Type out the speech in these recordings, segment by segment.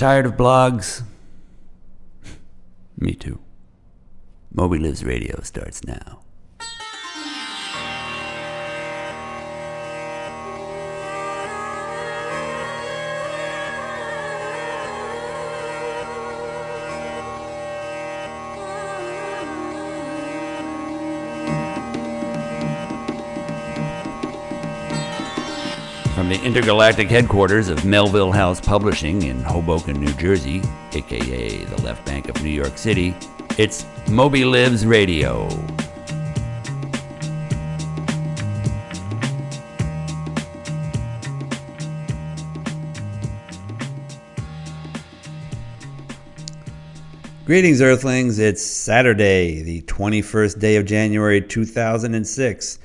Tired of blogs? Me too. Moby Lives Radio starts now. The intergalactic headquarters of Melville House Publishing in Hoboken, New Jersey, aka the left bank of New York City, it's Moby Lives Radio. Greetings, Earthlings. It's Saturday, the 21st day of January 2006.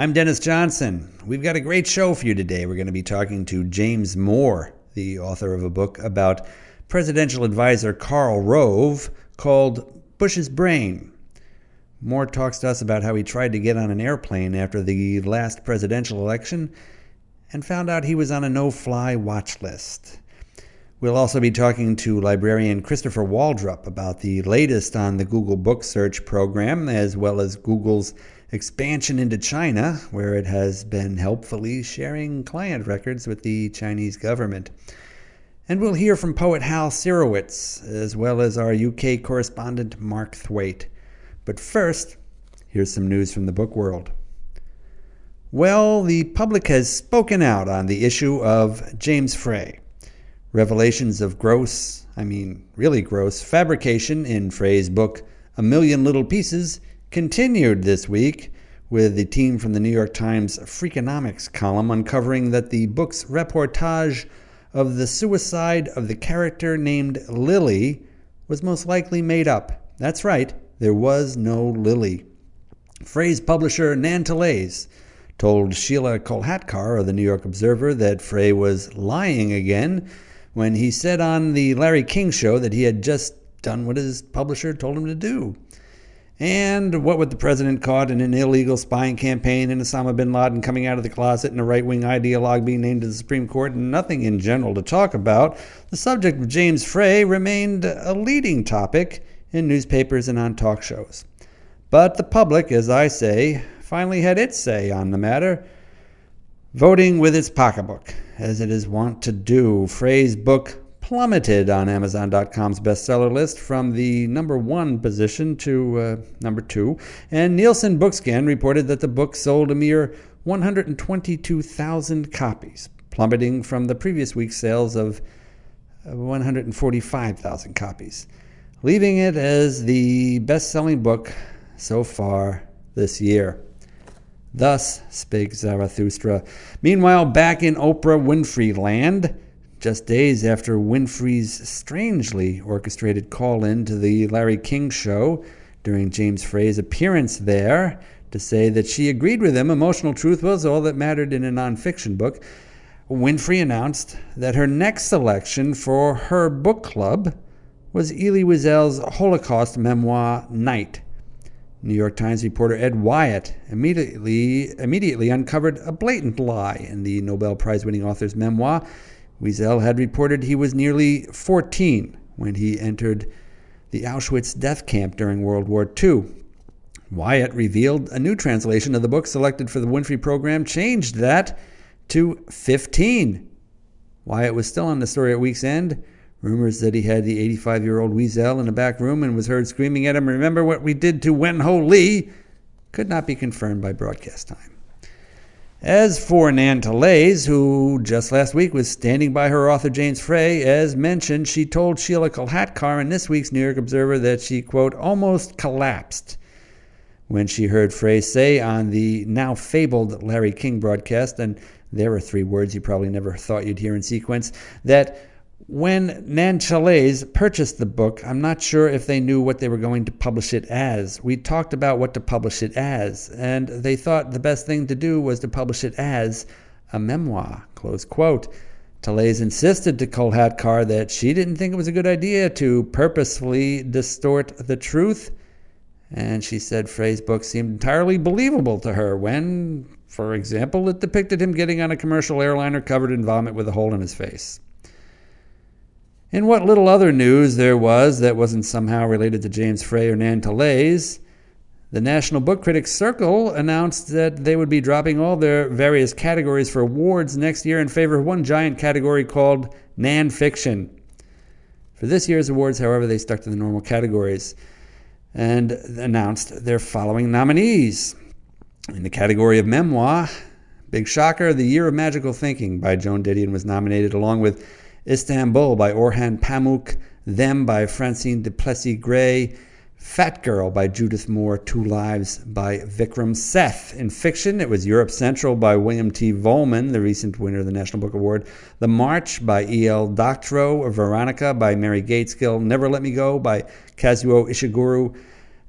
I'm Dennis Johnson. We've got a great show for you today. We're going to be talking to James Moore, the author of a book about presidential advisor Karl Rove called Bush's Brain. Moore talks to us about how he tried to get on an airplane after the last presidential election and found out he was on a no fly watch list. We'll also be talking to librarian Christopher Waldrop about the latest on the Google Book Search program, as well as Google's expansion into China, where it has been helpfully sharing client records with the Chinese government. And we'll hear from poet Hal Sirowitz, as well as our UK correspondent Mark Thwaite. But first, here's some news from the book world. Well, the public has spoken out on the issue of James Frey. Revelations of gross, I mean, really gross, fabrication in Frey's book, A Million Little Pieces, continued this week with the team from the New York Times Freakonomics column uncovering that the book's reportage of the suicide of the character named Lily was most likely made up. That's right, there was no Lily. Frey's publisher Nan Talese told Sheila Kolhatkar of the New York Observer that Frey was lying again when he said on the Larry King show that he had just done what his publisher told him to do. And what with the president caught in an illegal spying campaign and Osama bin Laden coming out of the closet and a right wing ideologue being named to the Supreme Court and nothing in general to talk about, the subject of James Frey remained a leading topic in newspapers and on talk shows. But the public, as I say, finally had its say on the matter, voting with its pocketbook, as it is wont to do. Frey's book plummeted on Amazon.com's bestseller list from the number one position to uh, number two. And Nielsen Bookscan reported that the book sold a mere 122,000 copies, plummeting from the previous week's sales of uh, 145,000 copies, leaving it as the best selling book so far this year. Thus spake Zarathustra. Meanwhile, back in Oprah Winfrey land, just days after Winfrey's strangely orchestrated call in to the Larry King show during James Frey's appearance there to say that she agreed with him, emotional truth was all that mattered in a nonfiction book. Winfrey announced that her next selection for her book club was Elie Wiesel's Holocaust memoir, Night. New York Times reporter Ed Wyatt immediately, immediately uncovered a blatant lie in the Nobel Prize winning author's memoir Wiesel had reported he was nearly 14 when he entered the Auschwitz death camp during World War II. Wyatt revealed a new translation of the book selected for the Winfrey program changed that to 15. Wyatt was still on the story at week's end. Rumors that he had the 85 year old Wiesel in a back room and was heard screaming at him, Remember what we did to Wen Ho Lee? could not be confirmed by broadcast time. As for Nan Talese, who just last week was standing by her author James Frey, as mentioned, she told Sheila Kolhatkar in this week's New York Observer that she, quote, almost collapsed when she heard Frey say on the now fabled Larry King broadcast, and there are three words you probably never thought you'd hear in sequence, that when Nan Talese purchased the book, I'm not sure if they knew what they were going to publish it as. We talked about what to publish it as, and they thought the best thing to do was to publish it as a memoir. Close quote. Insisted to Kolhatkar that she didn't think it was a good idea to purposefully distort the truth, and she said Frey's book seemed entirely believable to her when, for example, it depicted him getting on a commercial airliner covered in vomit with a hole in his face. In what little other news there was that wasn't somehow related to James Frey or Nan Talays, the National Book Critics Circle announced that they would be dropping all their various categories for awards next year in favor of one giant category called Nan Fiction. For this year's awards, however, they stuck to the normal categories and announced their following nominees. In the category of memoir, big shocker, The Year of Magical Thinking by Joan Didion was nominated, along with Istanbul by Orhan Pamuk, Them by Francine du Plessix-Gray, Fat Girl by Judith Moore, Two Lives by Vikram Seth. In fiction, it was Europe Central by William T. Vollmann, the recent winner of the National Book Award. The March by E.L. Doctorow, Veronica by Mary Gaitskill, Never Let Me Go by Kazuo Ishiguro,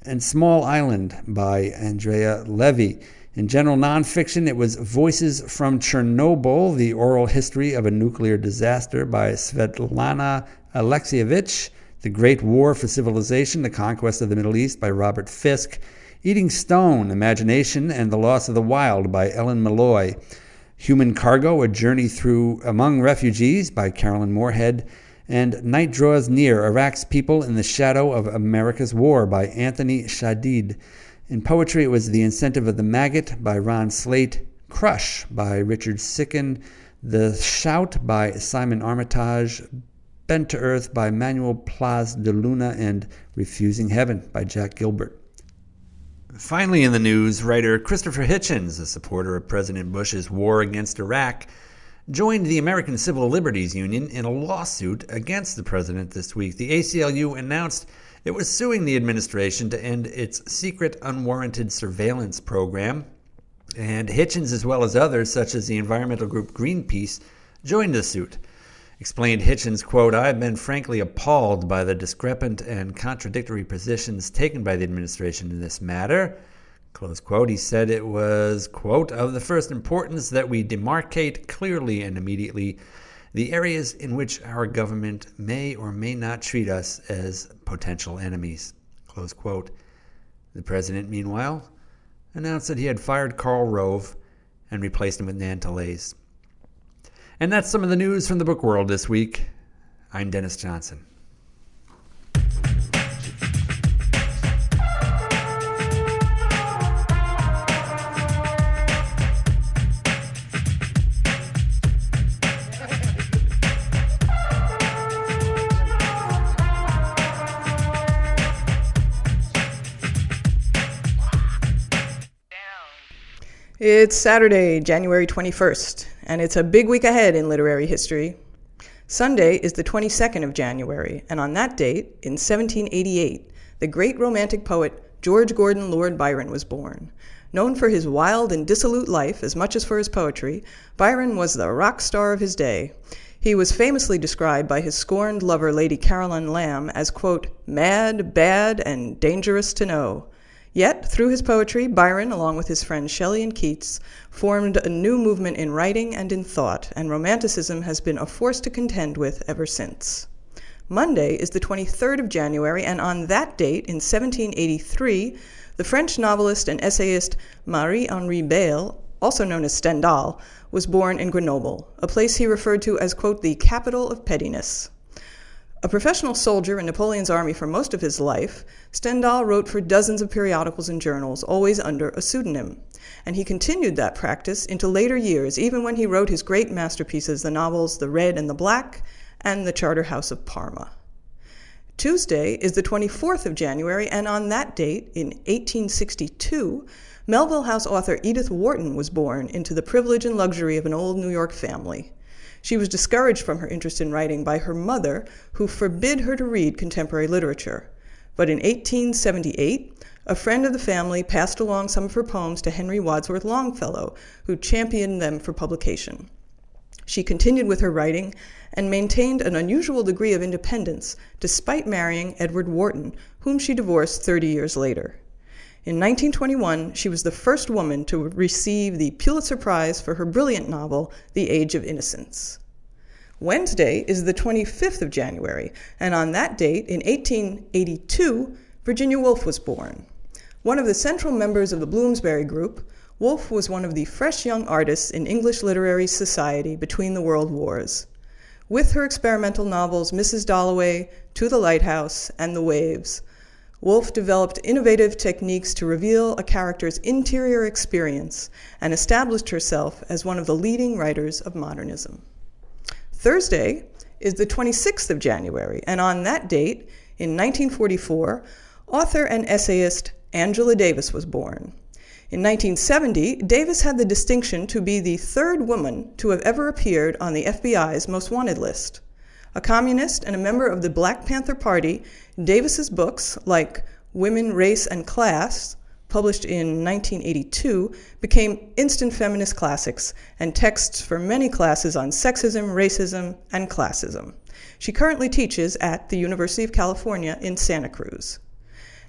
and Small Island by Andrea Levy. In general nonfiction, it was Voices from Chernobyl, the oral history of a nuclear disaster by Svetlana Alexievich. The Great War for Civilization, The Conquest of the Middle East by Robert Fisk, Eating Stone, Imagination and the Loss of the Wild by Ellen Meloy, Human Cargo, A Journey Through Among Refugees by Carolyn Moorehead, and Night Draws Near, Iraq's People in the Shadow of America's War by Anthony Shadid. In poetry, it was The Incentive of the Maggot by Ron Slate, Crush by Richard Siken, The Shout by Simon Armitage, Bent to Earth by Manuel Blas de Luna, and Refusing Heaven by Jack Gilbert. Finally, in the news, writer Christopher Hitchens, a supporter of President Bush's war against Iraq, joined the American Civil Liberties Union in a lawsuit against the president this week. The ACLU announced it was suing the administration to end its secret, unwarranted surveillance program. And Hitchens, as well as others, such as the environmental group Greenpeace, joined the suit explained Hitchens, quote, I have been frankly appalled by the discrepant and contradictory positions taken by the administration in this matter. Close quote. He said it was, quote, of the first importance that we demarcate clearly and immediately the areas in which our government may or may not treat us as potential enemies. Close quote. The president, meanwhile, announced that he had fired Karl Rove and replaced him with Nan Talays. And that's some of the news from the book world this week. I'm Dennis Johnson. It's Saturday, January 21st, and it's a big week ahead in literary history. Sunday is the 22nd of January, and on that date, in 1788, the great romantic poet George Gordon Lord Byron was born. Known for his wild and dissolute life as much as for his poetry, Byron was the rock star of his day. He was famously described by his scorned lover, Lady Caroline Lamb, as, quote, mad, bad, and dangerous to know. Yet, through his poetry, Byron, along with his friends Shelley and Keats, formed a new movement in writing and in thought, and Romanticism has been a force to contend with ever since. Monday is the 23rd of January, and on that date, in 1783, the French novelist and essayist Marie Henri Beyle, also known as Stendhal, was born in Grenoble, a place he referred to as, quote, the capital of pettiness. A professional soldier in Napoleon's army for most of his life, Stendhal wrote for dozens of periodicals and journals, always under a pseudonym. And he continued that practice into later years, even when he wrote his great masterpieces, the novels The Red and the Black and The Charterhouse of Parma. Tuesday is the 24th of January, and on that date, in 1862, Melville House author Edith Wharton was born into the privilege and luxury of an old New York family. She was discouraged from her interest in writing by her mother, who forbid her to read contemporary literature. But in 1878, a friend of the family passed along some of her poems to Henry Wadsworth Longfellow, who championed them for publication. She continued with her writing and maintained an unusual degree of independence despite marrying Edward Wharton, whom she divorced 30 years later. In 1921, she was the first woman to receive the Pulitzer Prize for her brilliant novel, The Age of Innocence. Wednesday is the 25th of January, and on that date, in 1882, Virginia Woolf was born. One of the central members of the Bloomsbury Group, Woolf was one of the fresh young artists in English literary society between the world wars. With her experimental novels Mrs. Dalloway, To the Lighthouse, and The Waves, Woolf developed innovative techniques to reveal a character's interior experience and established herself as one of the leading writers of modernism. Thursday is the 26th of January, and on that date, in 1944, author and essayist Angela Davis was born. In 1970, Davis had the distinction to be the third woman to have ever appeared on the FBI's most wanted list. A communist and a member of the Black Panther Party, Davis's books, like Women, Race, and Class, published in 1982, became instant feminist classics and texts for many classes on sexism, racism, and classism. She currently teaches at the University of California in Santa Cruz.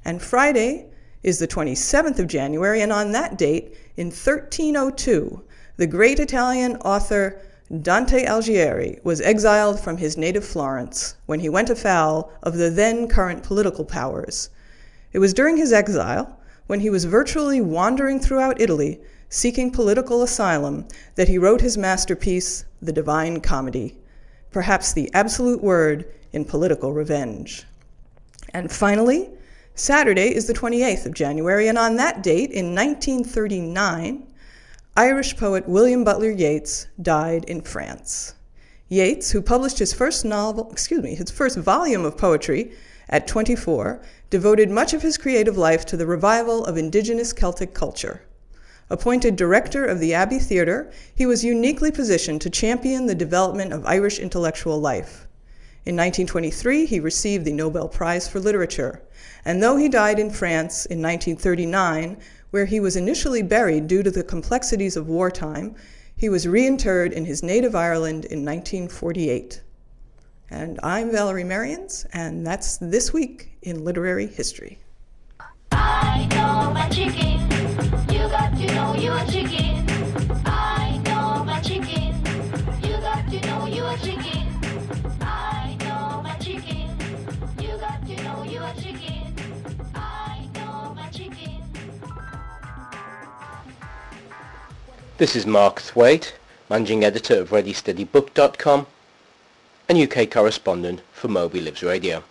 And Friday, is the 27th of January, and on that date, in 1302, the great Italian author Dante Alighieri was exiled from his native Florence when he went afoul of the then current political powers. It was during his exile, when he was virtually wandering throughout Italy seeking political asylum, that he wrote his masterpiece, The Divine Comedy, perhaps the absolute word in political revenge. And finally, Saturday is the 28th of January, and on that date, in 1939, Irish poet William Butler Yeats died in France. Yeats, who published his first novel, excuse me, his first volume of poetry at 24, devoted much of his creative life to the revival of indigenous Celtic culture. Appointed director of the Abbey Theatre, he was uniquely positioned to champion the development of Irish intellectual life. In 1923, he received the Nobel Prize for Literature, and though he died in France in 1939, where he was initially buried due to the complexities of wartime, he was reinterred in his native Ireland in 1948. And I'm Valerie Merians, and that's This Week in Literary History. I know chicken. You got to know you are chicken. This is Mark Thwaite, Managing Editor of ReadySteadyBook.com and UK correspondent for Moby Lives Radio.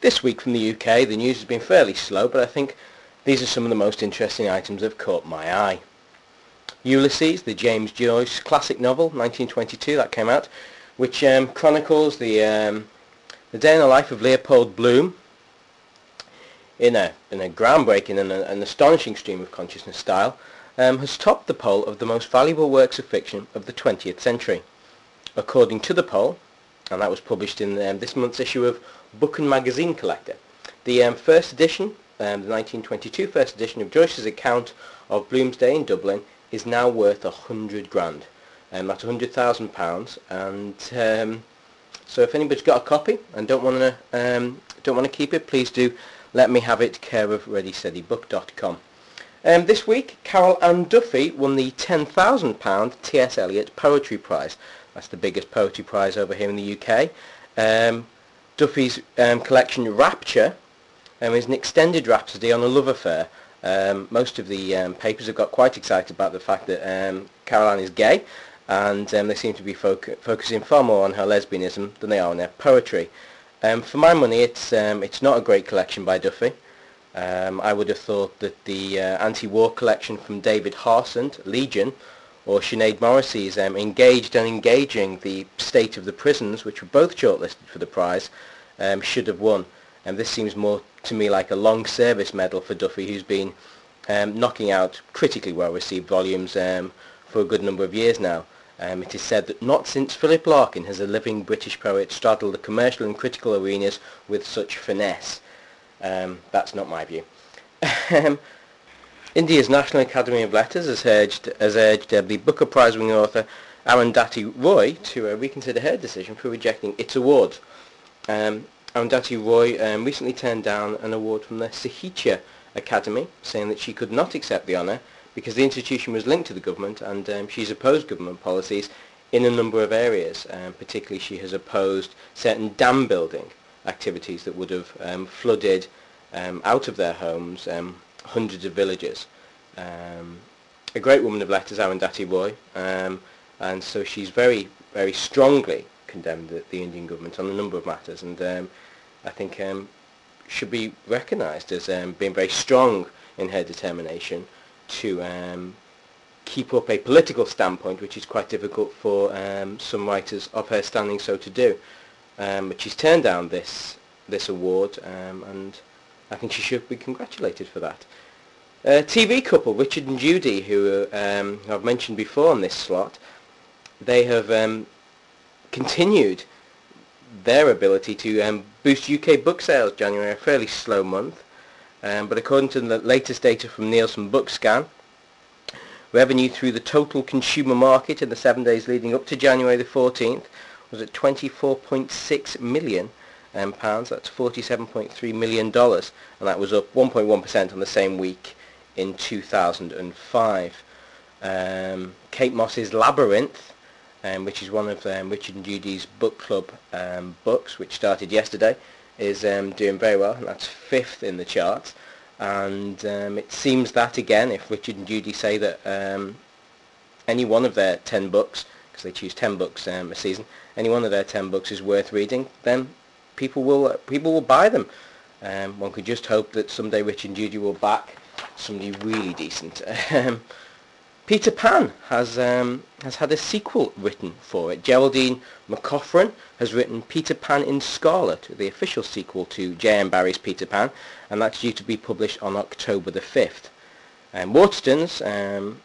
This week from the UK the news has been fairly slow but I think these are some of the most interesting items that have caught my eye. Ulysses, the James Joyce classic novel, 1922, that came out, which um, chronicles the, um, the day in the life of Leopold Bloom, in a, in a groundbreaking and a, an astonishing stream of consciousness style, um, has topped the poll of the most valuable works of fiction of the 20th century. According to the poll, and that was published in um, this month's issue of Book and Magazine Collector, the um, first edition, um, the 1922 first edition of Joyce's account of Bloomsday in Dublin is now worth a hundred grand. Um, that's a hundred thousand pounds, and um, so if anybody's got a copy and don't want to um, don't want to keep it, please do let me have it, care of ReadySteadyBook.com. Um, this week, Carol Ann Duffy won the £10,000 T.S. Eliot Poetry Prize. That's the biggest poetry prize over here in the UK. Um, Duffy's um, collection Rapture um, is an extended rhapsody on a love affair. Um, most of the um, papers have got quite excited about the fact that Carol Ann is gay and they seem to be foc- focusing far more on her lesbianism than they are on her poetry. Um, for my money, it's um, it's not a great collection by Duffy. Um, I would have thought that the uh, anti-war collection from David Harsent, Legion, or Sinead Morrissey's um, Engaged and Engaging, the State of the Prisons, which were both shortlisted for the prize, um, should have won. And this seems more to me like a long service medal for Duffy, who's been um, knocking out critically well-received volumes for a good number of years now. Um, it is said that not since Philip Larkin has a living British poet straddled the commercial and critical arenas with such finesse. Um, that's not my view. Um, India's National Academy of Letters has urged, has urged uh, the Booker Prize-winning author Arundhati Roy to uh, reconsider her decision for rejecting its award. Um, Arundhati Roy um, recently turned down an award from the Sahitya Akademi, saying that she could not accept the honour because the institution was linked to the government and um, she's opposed government policies in a number of areas. Um, particularly she has opposed certain dam building activities that would have um, flooded um, out of their homes um, hundreds of villages. Um, a great woman of letters, Arundhati Roy, and so she's very, very strongly condemned the, the Indian government on a number of matters, and I think should be recognised as being very strong in her determination to um, keep up a political standpoint, which is quite difficult for um, some writers of her standing so to do. Um, but she's turned down this this award, um, and I think she should be congratulated for that. Uh, TV couple Richard and Judy, who um, I've mentioned before on this slot, they have continued their ability to um, boost UK book sales. January, a fairly slow month, um, but according to the latest data from Nielsen Bookscan, revenue through the total consumer market in the seven days leading up to January the 14th was at 24.6 million um, pounds. That's 47.3 million dollars, and that was up 1.1% on the same week in 2005. Um, Kate Mosse's Labyrinth, um, which is one of um, Richard and Judy's book club um, books, which started yesterday, is um, doing very well. And that's fifth in the charts. And um, it seems that, again, if Richard and Judy say that um, any one of their 10 books, because they choose 10 books um, a season, any one of their 10 books is worth reading, then people will, uh, people will buy them. Um, one could just hope that someday Richard and Judy will back somebody really decent. Peter Pan has um, has had a sequel written for it. Geraldine McCaughrean has written Peter Pan in Scarlet, the official sequel to J.M. Barrie's Peter Pan, and that's due to be published on October the 5th. Um, Waterstones, um,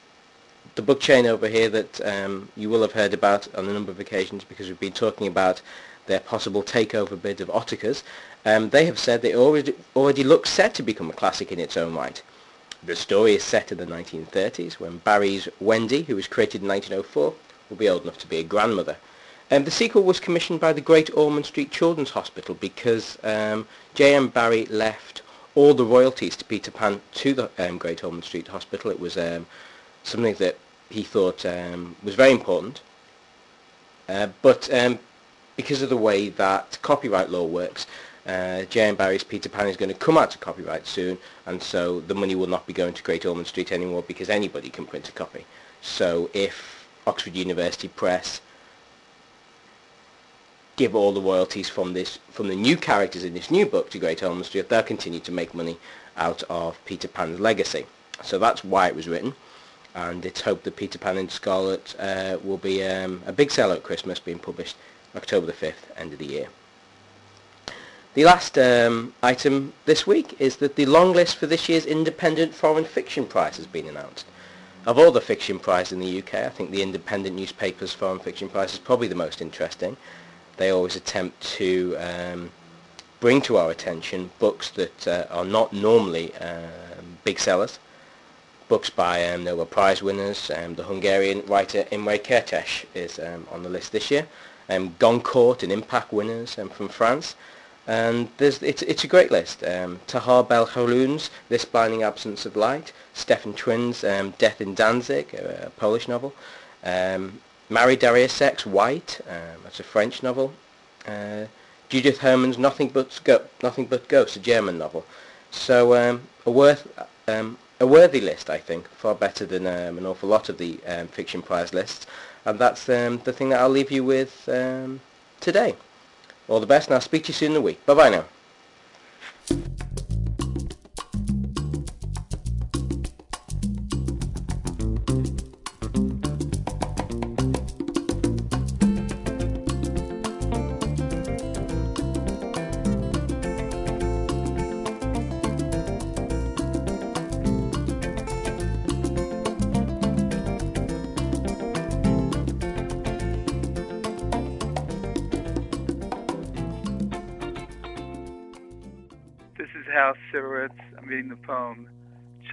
the book chain over here that um, you will have heard about on a number of occasions because we've been talking about their possible takeover bid of Ottakar's, um, they have said it already, already looks set to become a classic in its own right. The story is set in the 1930s when Barrie's Wendy, who was created in 1904, will be old enough to be a grandmother. Um, the sequel was commissioned by the Great Ormond Street Children's Hospital because um, J.M. Barrie left all the royalties to Peter Pan to the um, Great Ormond Street Hospital. It was um, something that he thought um, was very important. Uh, but um, because of the way that copyright law works, uh, J.M. Barrie's Peter Pan is going to come out to copyright soon, and so the money will not be going to Great Ormond Street anymore because anybody can print a copy. So if Oxford University Press give all the royalties from this from the new characters in this new book to Great Ormond Street, they'll continue to make money out of Peter Pan's legacy. So that's why it was written, and it's hoped that Peter Pan in Scarlet uh, will be um, a big seller at Christmas, being published October the 5th, end of the year. The last um, item this week is that the long list for this year's Independent Foreign Fiction Prize has been announced. Of all the fiction prizes in the UK, I think the Independent Newspapers Foreign Fiction Prize is probably the most interesting. They always attempt to um, bring to our attention books that uh, are not normally um, big sellers. Books by um, Nobel Prize winners. Um, the Hungarian writer Imre Kertész is um, on the list this year. Um, Goncourt and Impact winners um, from France. And it's, it's a great list. Um, Tahar Ben Jelloun's This Blinding Absence of Light, Stefan Chwin's um, Death in Danzig, a, a Polish novel, um, Marie Darrieussecq's White, um, that's a French novel, uh, Judith Hermann's Nothing But, Go- Nothing but Ghosts, a German novel. So um, a, worth, um, a worthy list, I think, far better than um, an awful lot of the fiction prize lists. And that's the thing that I'll leave you with today. All the best, and I'll speak to you soon in the week. Bye-bye now.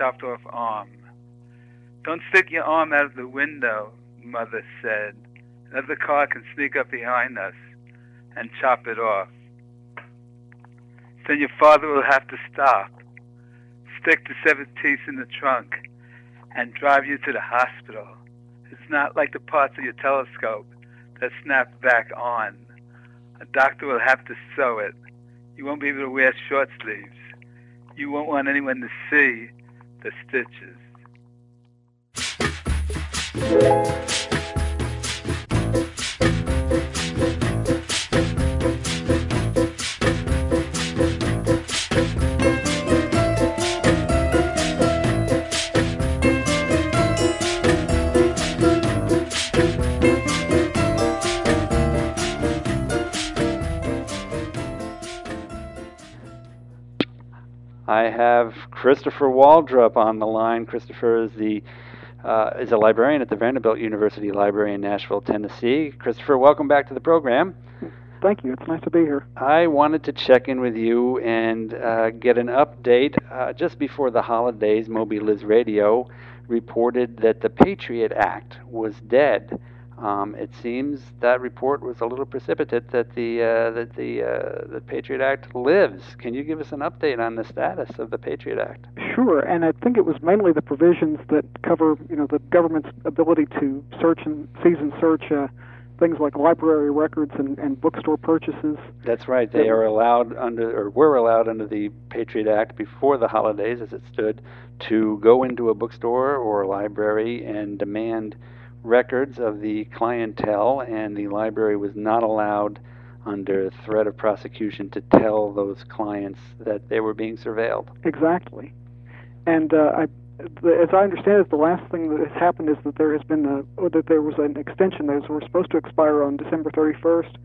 Chopped Off Arm. Don't stick your arm out of the window, Mother said. Another car can sneak up behind us and chop it off. Then your father will have to stop, stick the severed teeth in the trunk, and drive you to the hospital. It's not like the parts of your telescope that snap back on. A doctor will have to sew it. You won't be able to wear short sleeves. You won't want anyone to see the stitches. Have Christopher Waldrop on the line. Christopher is the uh, is a librarian at the Vanderbilt University Library in Nashville, Tennessee. Christopher, welcome back to the program. Thank you. It's nice to be here. I wanted to check in with you and uh, get an update. Uh, just before the holidays, Moby Lives Radio reported that the Patriot Act was dead. Um, it seems that report was a little precipitate that the uh, that the uh, the Patriot Act lives. Can you give us an update on the status of the Patriot Act? Sure, and I think it was mainly the provisions that cover you know the government's ability to search and seize and search uh, things like library records and, and bookstore purchases. That's right. They are allowed under or were allowed under the Patriot Act before the holidays, as it stood, to go into a bookstore or a library and demand records of the clientele, and the library was not allowed, under threat of prosecution, to tell those clients that they were being surveilled. Exactly. And uh, I, the, as I understand it, the last thing that has happened is that there has been a, that there was an extension. Those were supposed to expire on December 31st,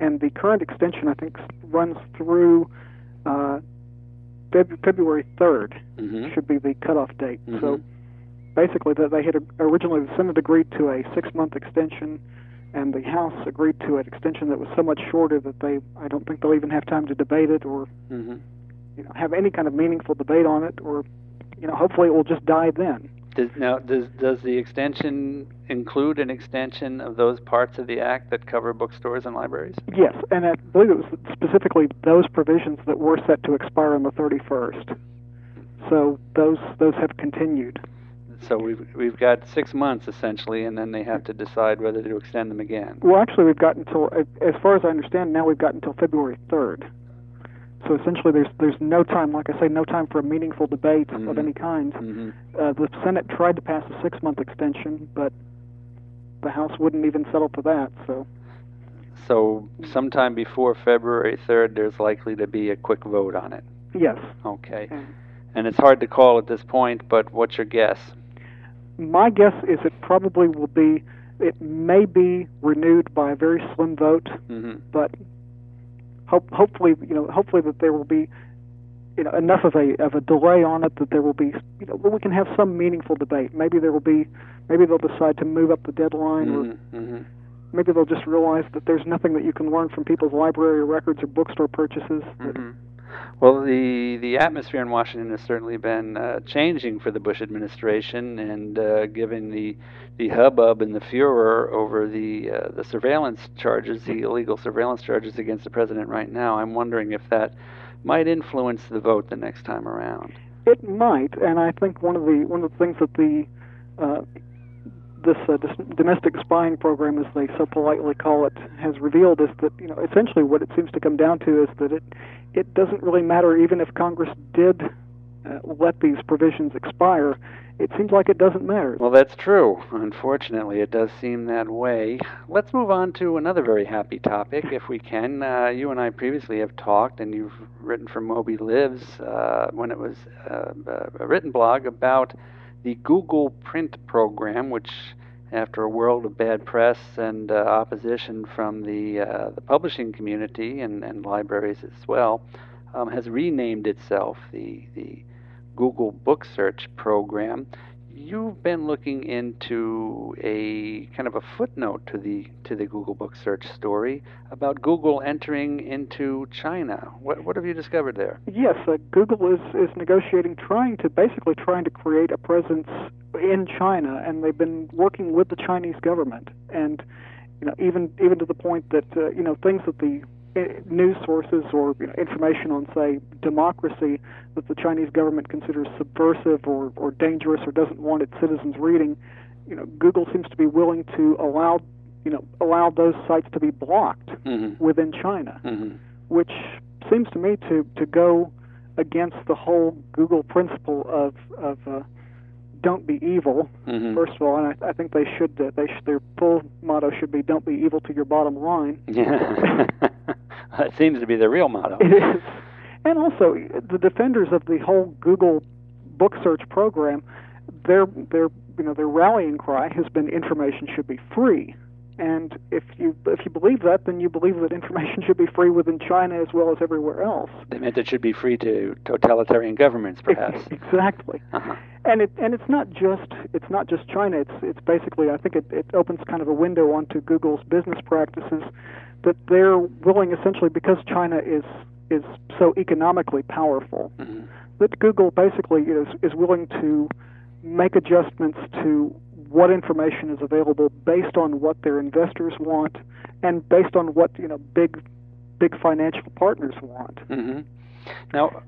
and the current extension, I think, runs through uh, February 3rd. Mm-hmm. Should be the cutoff date. Mm-hmm. So basically that they had originally the Senate agreed to a six-month extension, and the House agreed to an extension that was so much shorter that they I don't think they'll even have time to debate it or Mm-hmm. you know have any kind of meaningful debate on it, or you know hopefully it will just die then. Does, now, does does the extension include an extension of those parts of the act that cover bookstores and libraries? Yes, and I believe it was specifically those provisions that were set to expire on the 31st. So those those have continued. So we've we've got six months essentially, and then they have to decide whether to extend them again. Well, actually, we've got until, as far as I understand, now we've got until February 3rd. So essentially, there's there's no time, like I say, no time for a meaningful debate Mhm. of any kind. hmm Uh, the Senate tried to pass a six-month extension, but the House wouldn't even settle for that. So So sometime before February third, there's likely to be a quick vote on it. yes, Okay, Mm. and it's hard to call at this point, but what's your guess? My guess is it probably will be. It may be renewed by a very slim vote, hmm but hope, hopefully, you know, hopefully that there will be, you know, enough of a of a delay on it that there will be, you know, we can have some meaningful debate. Maybe there will be, maybe they'll decide to move up the deadline, or hmm maybe they'll just realize that there's nothing that you can learn from people's library records or bookstore purchases. that- hmm Well, the the atmosphere in Washington has certainly been uh, changing for the Bush administration, and uh, given the the hubbub and the furor over the uh, the surveillance charges, the illegal surveillance charges against the president right now, I'm wondering if that might influence the vote the next time around. It might, and I think one of the one of the things that the uh, this uh, domestic spying program, as they so politely call it, has revealed is that you know essentially what it seems to come down to is that it it doesn't really matter even if Congress did uh, let these provisions expire. It seems like it doesn't matter. Well, that's true. Unfortunately, it does seem that way. Let's move on to another very happy topic, if we can. Uh, you and I previously have talked, and you've written for Moby Lives uh, when it was uh, a written blog about the Google Print program, which, after a world of bad press and uh, opposition from the uh, the publishing community and, and libraries as well, um, has renamed itself the the Google Book Search program. You've been looking into a kind of a footnote to the to the Google Book Search story about Google entering into China. What what have you discovered there? Yes, uh, Google is is negotiating, trying to basically trying to create a presence in China, and they've been working with the Chinese government, and you know even even to the point that uh, you know things that the news sources or you know, information on say democracy that the Chinese government considers subversive or or dangerous or doesn't want its citizens reading, you know Google seems to be willing to allow you know allow those sites to be blocked Mm-hmm. within China Mm-hmm. which seems to me to, to go against the whole Google principle of of uh, don't be evil. Mm-hmm. First of all, and I, I think they should uh, they should, their full motto should be don't be evil to your bottom line. Yeah. that seems to be the real motto. It is, and also the defenders of the whole Google book search program, their their you know their rallying cry has been information should be free. And if you if you believe that, then you believe that information should be free within China as well as everywhere else. They meant it should be free to totalitarian governments, perhaps. exactly. Uh-huh. And it and it's not just it's not just China. It's it's basically I think it, it opens kind of a window onto Google's business practices that they're willing essentially because China is is so economically powerful Mhm. that Google basically is is willing to make adjustments to what information is available based on what their investors want and based on what you know big big financial partners want. hmm Now,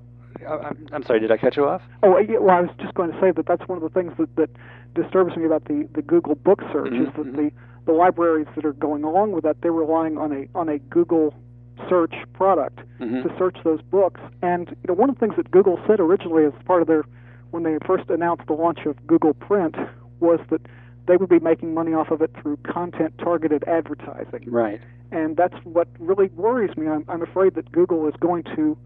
I'm, sorry, did I cut you off? Oh, yeah, well, I was just going to say that that's one of the things that, that disturbs me about the, the Google book search Mhm, is that mhm. the, the libraries that are going along with that they're relying on a on a Google search product hmm to search those books. And you know, one of the things that Google said originally as part of their when they first announced the launch of Google Print was that they would be making money off of it through content targeted advertising. Right. And that's what really worries me. I'm, I'm afraid that Google is going to,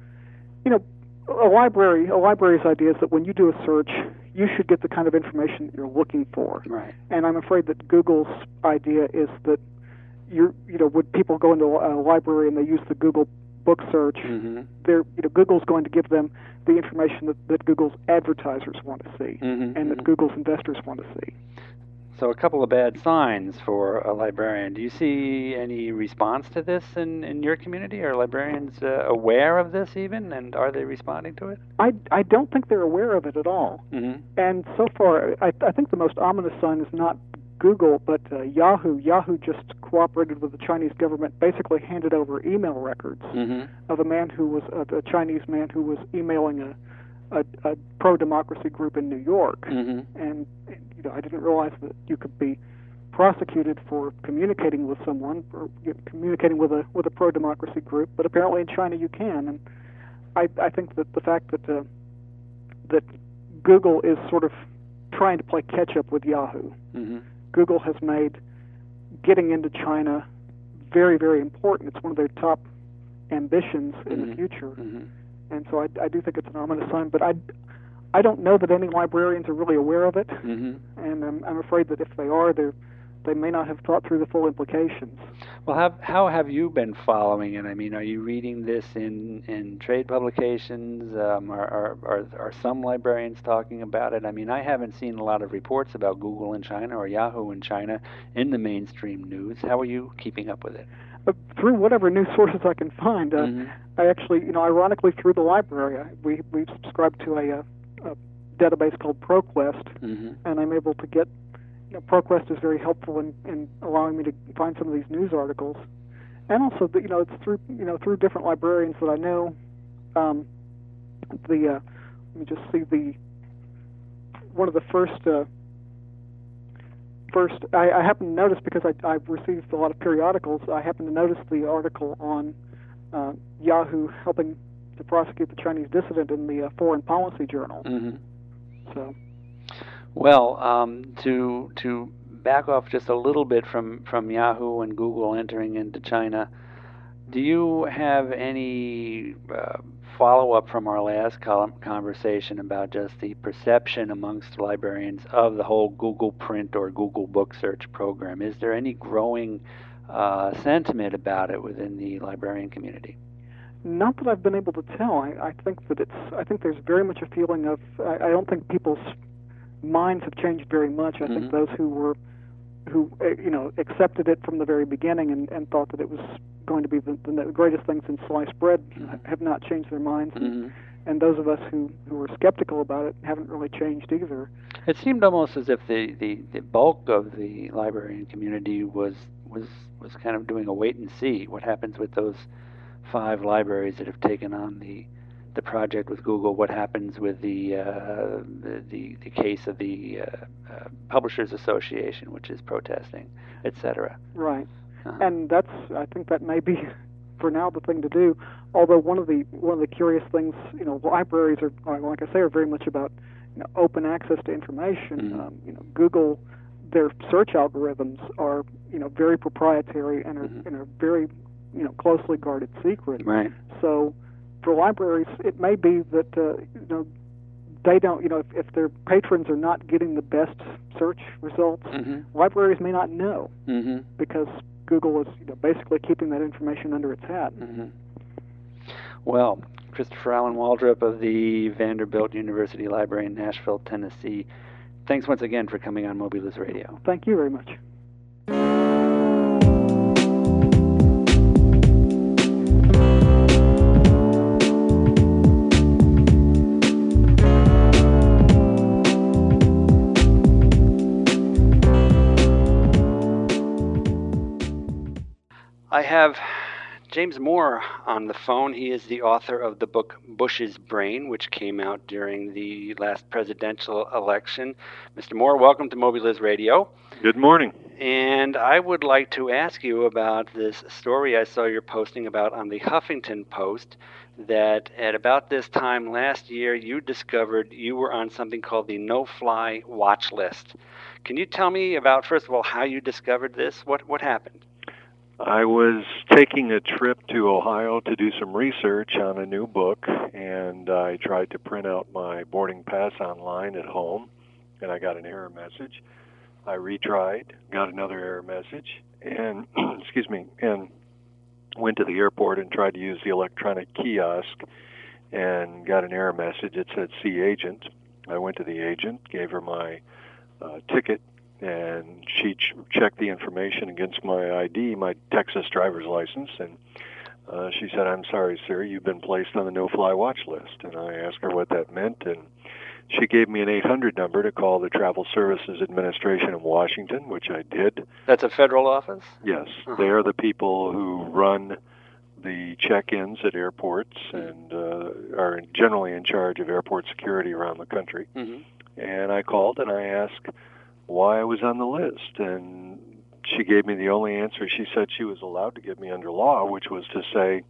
you know, a library. A library's idea is that when you do a search, you should get the kind of information that you're looking for. Right. And I'm afraid that Google's idea is that you're, you know, would people go into a library and they use the Google book search, hmm they're, you know, Google's going to give them the information that, that Google's advertisers want to see hmm and that Google's investors want to see. So a couple of bad signs for a librarian. Do you see any response to this in, in your community? Are librarians uh, aware of this even, and are they responding to it? I, I don't think they're aware of it at all. Mm-hmm. And so far, I, I think the most ominous sign is not Google, but uh, Yahoo. Yahoo just cooperated with the Chinese government, basically handed over email records Mm-hmm. of a man who was uh, a Chinese man who was emailing a a, a pro-democracy group in New York, Mm-hmm. and you know I didn't realize that you could be prosecuted for communicating with someone or communicating with a with a pro-democracy group, but apparently in China you can, and I I think that the fact that uh, that Google is sort of trying to play catch up with Yahoo. Mm-hmm. Google has made getting into China very, very important. It's one of their top ambitions in the Mhm. future, Mm-hmm. and so I, I do think it's an ominous sign. But I, I don't know that any librarians are really aware of it, Mm-hmm. and I'm, I'm afraid that if they are, they they may not have thought through the full implications. Well, have, how have you been following it? I mean, are you reading this in, in trade publications? Um, are, are, are, are some librarians talking about it? I mean, I haven't seen a lot of reports about Google in China or Yahoo in China in the mainstream news. How are you keeping up with it? But through whatever news sources I can find, uh, Mhm. I actually, you know, ironically through the library, I, we we subscribe to a, uh a database called ProQuest, Mhm. and I'm able to get. You know, ProQuest is very helpful in, in allowing me to find some of these news articles, and also, the, you know, it's through you know through different librarians that I know. Um, the uh, let me just see the one of the first uh, first I, I happened to notice because I I've received a lot of periodicals. I happened to notice the article on uh, Yahoo helping to prosecute the Chinese dissident in the uh, Foreign Policy Journal. Mhm. So. Well, um, to to back off just a little bit from, from Yahoo and Google entering into China, do you have any uh, follow up from our last conversation about just the perception amongst librarians of the whole Google Print or Google Book Search program? Is there any growing uh, sentiment about it within the librarian community? Not that I've been able to tell. I, I think that it's. I think there's very much a feeling of. I, I don't think people's minds have changed very much. I Mhm. think those who were, who uh, you know, accepted it from the very beginning and, and thought that it was going to be the, the greatest thing since sliced bread Mhm. have not changed their minds. And, Mm-hmm. and those of us who who were skeptical about it haven't really changed either. It seemed almost as if the, the, the bulk of the librarian community was was was kind of doing a wait and see. What happens with those five libraries that have taken on the the project with Google? What happens with the uh, the, the the case of the uh, uh, Publishers Association, which is protesting, etc. Right. Uh-huh. and that's I think that may be for now the thing to do. Although one of the one of the curious things, you know, libraries are are, like I say are very much about you know open access to information. Mhm. Um, you know, Google their search algorithms are you know very proprietary and are Mhm. and are very you know closely guarded secret. Right. So for libraries, it may be that uh, you know they don't, you know, if, if their patrons are not getting the best search results, Mhm. libraries may not know Mhm. because Google is you know, basically keeping that information under its hat. Mhm. Well, Christopher Allen Waldrop of the Vanderbilt University Library in Nashville, Tennessee. Thanks once again for coming on MobyLives Radio. Thank you very much. I have James Moore on the phone. He is the author of the book Bush's Brain, which came out during the last presidential election. Mr. Moore, welcome to MobyLives Radio. Good morning. And I would like to ask you about this story I saw you're posting about on the Huffington Post that at about this time last year you discovered you were on something called the no fly watch list. Can you tell me about first of all how you discovered this? What what happened? I was taking a trip to Ohio to do some research on a new book, and I tried to print out my boarding pass online at home, and I got an error message. I retried, got another error message, and excuse me, and went to the airport and tried to use the electronic kiosk and got an error message. It said see agent. I went to the agent, gave her my uh, ticket, and she ch- checked the information against my ID, my Texas driver's license, and uh, she said, "I'm sorry, sir, you've been placed on the no-fly watch list." And I asked her what that meant, and she gave me an 800 number to call the Travel Services Administration in Washington, which I did. That's a federal office? Yes, Uh-huh. they are the people who run the check-ins at airports and uh, are generally in charge of airport security around the country. Mm-hmm. And I called and I asked why I was on the list, and she gave me the only answer she said she was allowed to give me under law, which was to say,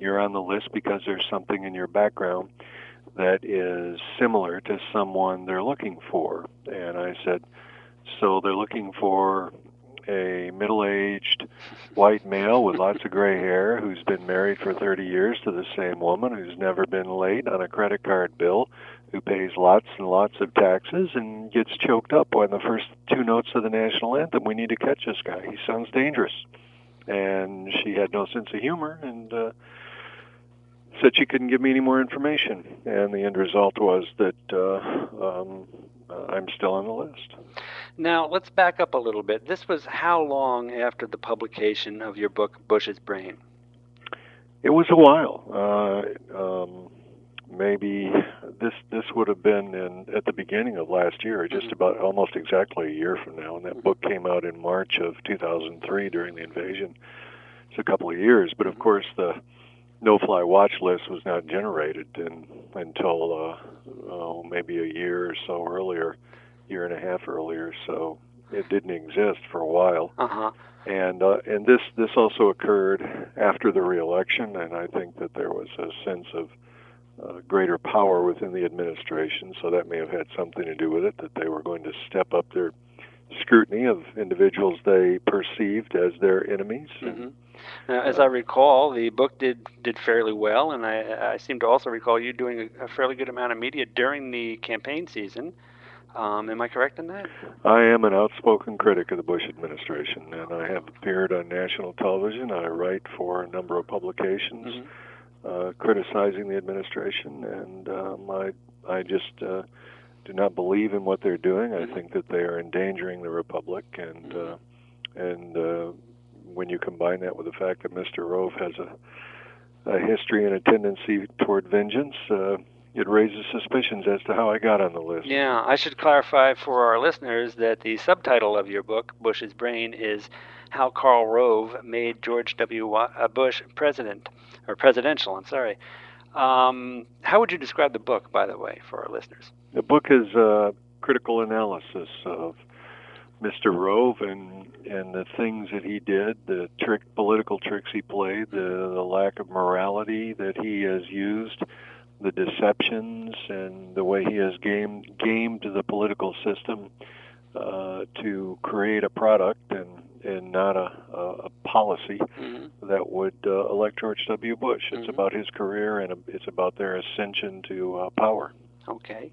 "You're on the list because there's something in your background that is similar to someone they're looking for." And I said, "So they're looking for." A middle aged white male with lots of gray hair who's been married for 30 years to the same woman who's never been late on a credit card bill who pays lots and lots of taxes and gets choked up on the first two notes of the national anthem. We need to catch this guy. He sounds dangerous. And she had no sense of humor and uh, said she couldn't give me any more information. And the end result was that uh, um, uh, I'm still on the list. Now, let's back up a little bit. This was how long after the publication of your book, Bush's Brain? It was a while. Uh, um, maybe this this would have been in at the beginning of last year, just about almost exactly a year from now. And that book came out in March of 2003 during the invasion. It's a couple of years, but of course the no-fly watch list was not generated in, until uh, oh, maybe a year or so earlier, year and a half earlier. So it didn't exist for a while Uh huh. and uh, and this this also occurred after the reelection, and I think that there was a sense of uh, greater power within the administration, so that may have had something to do with it. That they were going to step up their scrutiny of individuals they perceived as their enemies. hmm Now, as I recall, the book did did fairly well, and I, I seem to also recall you doing a, a fairly good amount of media during the campaign season. Um, am I correct in that? I am an outspoken critic of the Bush administration, and I have appeared on national television. I write for a number of publications. Mhm. Uh, criticizing the administration, and um, I I just uh, do not believe in what they're doing. I Mhm. think that they are endangering the republic, and uh, and uh, when you combine that with the fact that Mr. Rove has a a history and a tendency toward vengeance, uh, it raises suspicions as to how I got on the list. Yeah, I should clarify for our listeners that the subtitle of your book, Bush's Brain, is How Karl Rove Made George W. Uh, Bush President, or Presidential, I'm sorry. Um, how would you describe the book, by the way, for our listeners? The book is a critical analysis of Mr. Rove and and the things that he did, the trick political tricks he played, the, the lack of morality that he has used, the deceptions and the way he has gamed gamed the political system uh, to create a product and and not a, a, a policy hmm that would uh, elect George W. Bush. It's Mhm. about his career and it's about their ascension to uh, power. Okay.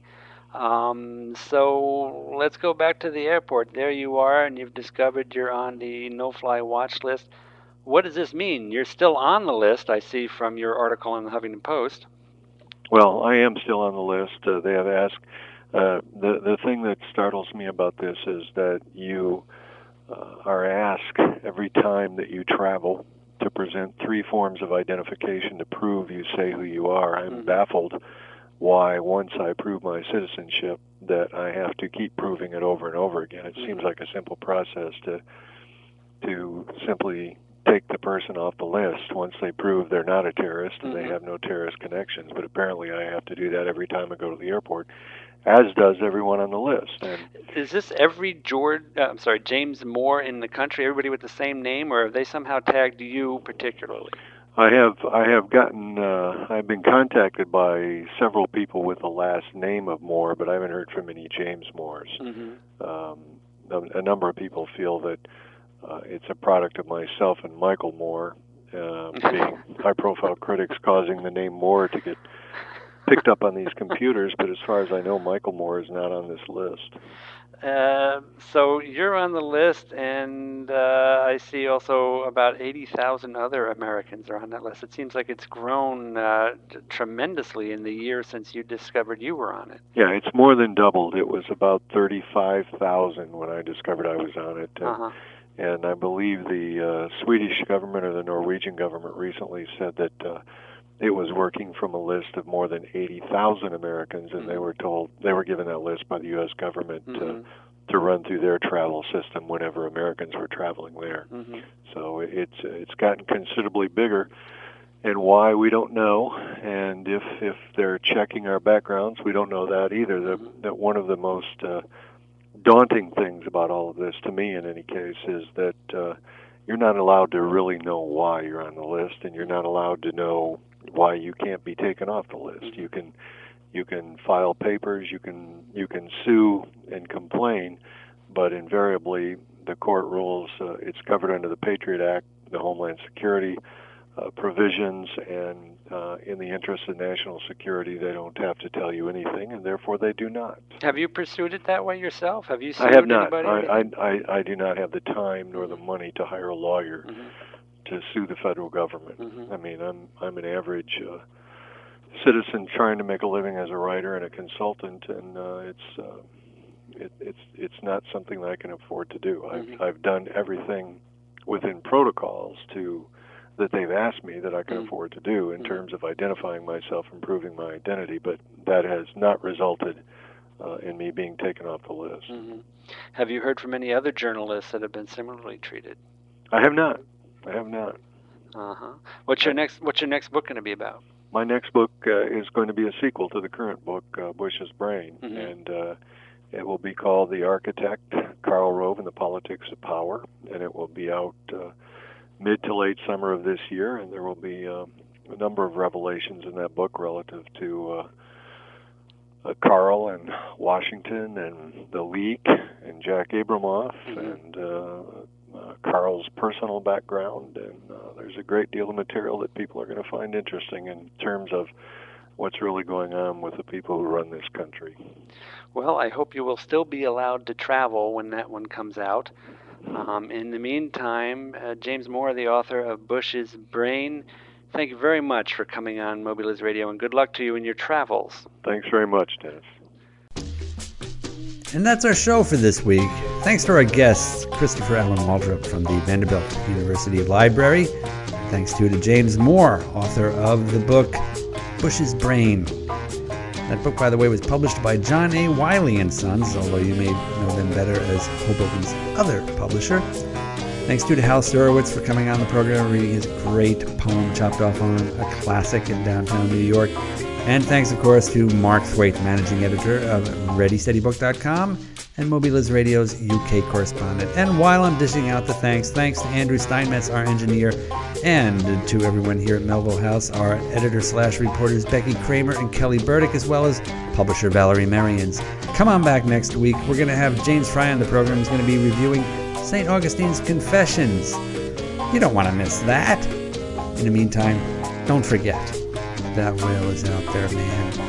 Um, so let's go back to the airport. There you are, and you've discovered you're on the no fly watch list. What does this mean? You're still on the list, I see from your article in the Huffington Post. Well, I am still on the list. Uh, they have asked. Uh, the the thing that startles me about this is that you are asked every time that you travel to present three forms of identification to prove you say who you are. I'm Mhm. baffled why once I prove my citizenship that I have to keep proving it over and over again. It seems Mhm. like a simple process to to simply take the person off the list once they prove they're not a terrorist and Mhm. they have no terrorist connections. But apparently, I have to do that every time I go to the airport, as does everyone on the list. And Is this every George? Uh, I'm sorry, James Moore in the country? Everybody with the same name, or have they somehow tagged you particularly? I have I have gotten uh, I've been contacted by several people with the last name of Moore, but I haven't heard from any James Moores. Mm-hmm. Um, a, a number of people feel that uh, it's a product of myself and Michael Moore uh, being high-profile critics causing the name Moore to get picked up on these computers. But as far as I know, Michael Moore is not on this list. Uh, so you're on the list, and uh, I see also about 80,000 other Americans are on that list. It seems like it's grown uh, t- tremendously in the year since you discovered you were on it. Yeah, it's more than doubled. It was about 35,000 when I discovered I was on it. And Uh-huh. and I believe the uh, Swedish government or the Norwegian government recently said that uh, it was working from a list of more than 80,000 Americans, and they Mhm. were told they were given that list by the U.S. government Mhm. to to run through their travel system whenever Americans were traveling there. Mhm. So it's it's gotten considerably bigger, and why we don't know. And if if they're checking our backgrounds, we don't know that either. That Mhm. that one of the most uh, daunting things about all of this, to me in any case, is that uh, you're not allowed to really know why you're on the list, and you're not allowed to know why you can't be taken off the list. Mhm. You can you can file papers, you can you can sue and complain, but invariably the court rules uh, it's covered under the Patriot Act, the Homeland Security uh, provisions, and uh, in the interest of national security, they don't have to tell you anything, and therefore they do not. Have you pursued it that way yourself? Have you sued I have not. anybody? I, I, I, I do not have the time nor the money to hire a lawyer Mhm. To sue the federal government. Mhm. I mean, I'm I'm an average uh, citizen trying to make a living as a writer and a consultant, and uh, it's uh, it, it's it's not something that I can afford to do. I've Mhm. I've done everything within protocols to that they've asked me that I can Mhm. afford to do in Mhm. terms of identifying myself and proving my identity, but that has not resulted uh, in me being taken off the list. Mhm. Have you heard from any other journalists that have been similarly treated? I have not. I have not. Uh huh. What's your next What's your next book going to be about? My next book uh, is going to be a sequel to the current book, uh, Bush's Brain, Mhm. and uh, it will be called The Architect, Karl Rove and the Politics of Power, and it will be out uh, mid to late summer of this year, and there will be um, a number of revelations in that book relative to uh, uh, Karl and Washington and the leak and Jack Abramoff Mhm. and uh, Karl's personal background, and uh, there's a great deal of material that people are going to find interesting in terms of what's really going on with the people who run this country. Well, I hope you will still be allowed to travel when that one comes out. Um, in the meantime, uh, James Moore, the author of Bush's Brain, thank you very much for coming on MobyLives Radio, and good luck to you in your travels. Thanks very much, Dennis. And that's our show for this week. Thanks to our guests, Christopher Allen Waldrop from the Vanderbilt University Library. Thanks too to James Moore, author of the book Bush's Brain. That book, by the way, was published by John A. Wiley and Sons, although you may know them better as Hoboken's other publisher. Thanks too to Hal Sirowitz for coming on the program and reading his great poem, Chopped Off on, a classic in downtown New York. And thanks, of course, to Mark Thwaite, managing editor of ReadySteadyBook.com and MobyLives Radio's UK correspondent. And while I'm dishing out the thanks, thanks to Andrew Steinmetz, our engineer, and to everyone here at Melville House, our editor slash reporters Becky Kramer and Kelly Burdick, as well as publisher Valerie Merians. Come on back next week. We're going to have James Frey on the program. He's going to be reviewing St. Augustine's Confessions. You don't want to miss that. In the meantime, don't forget that whale is out there, man.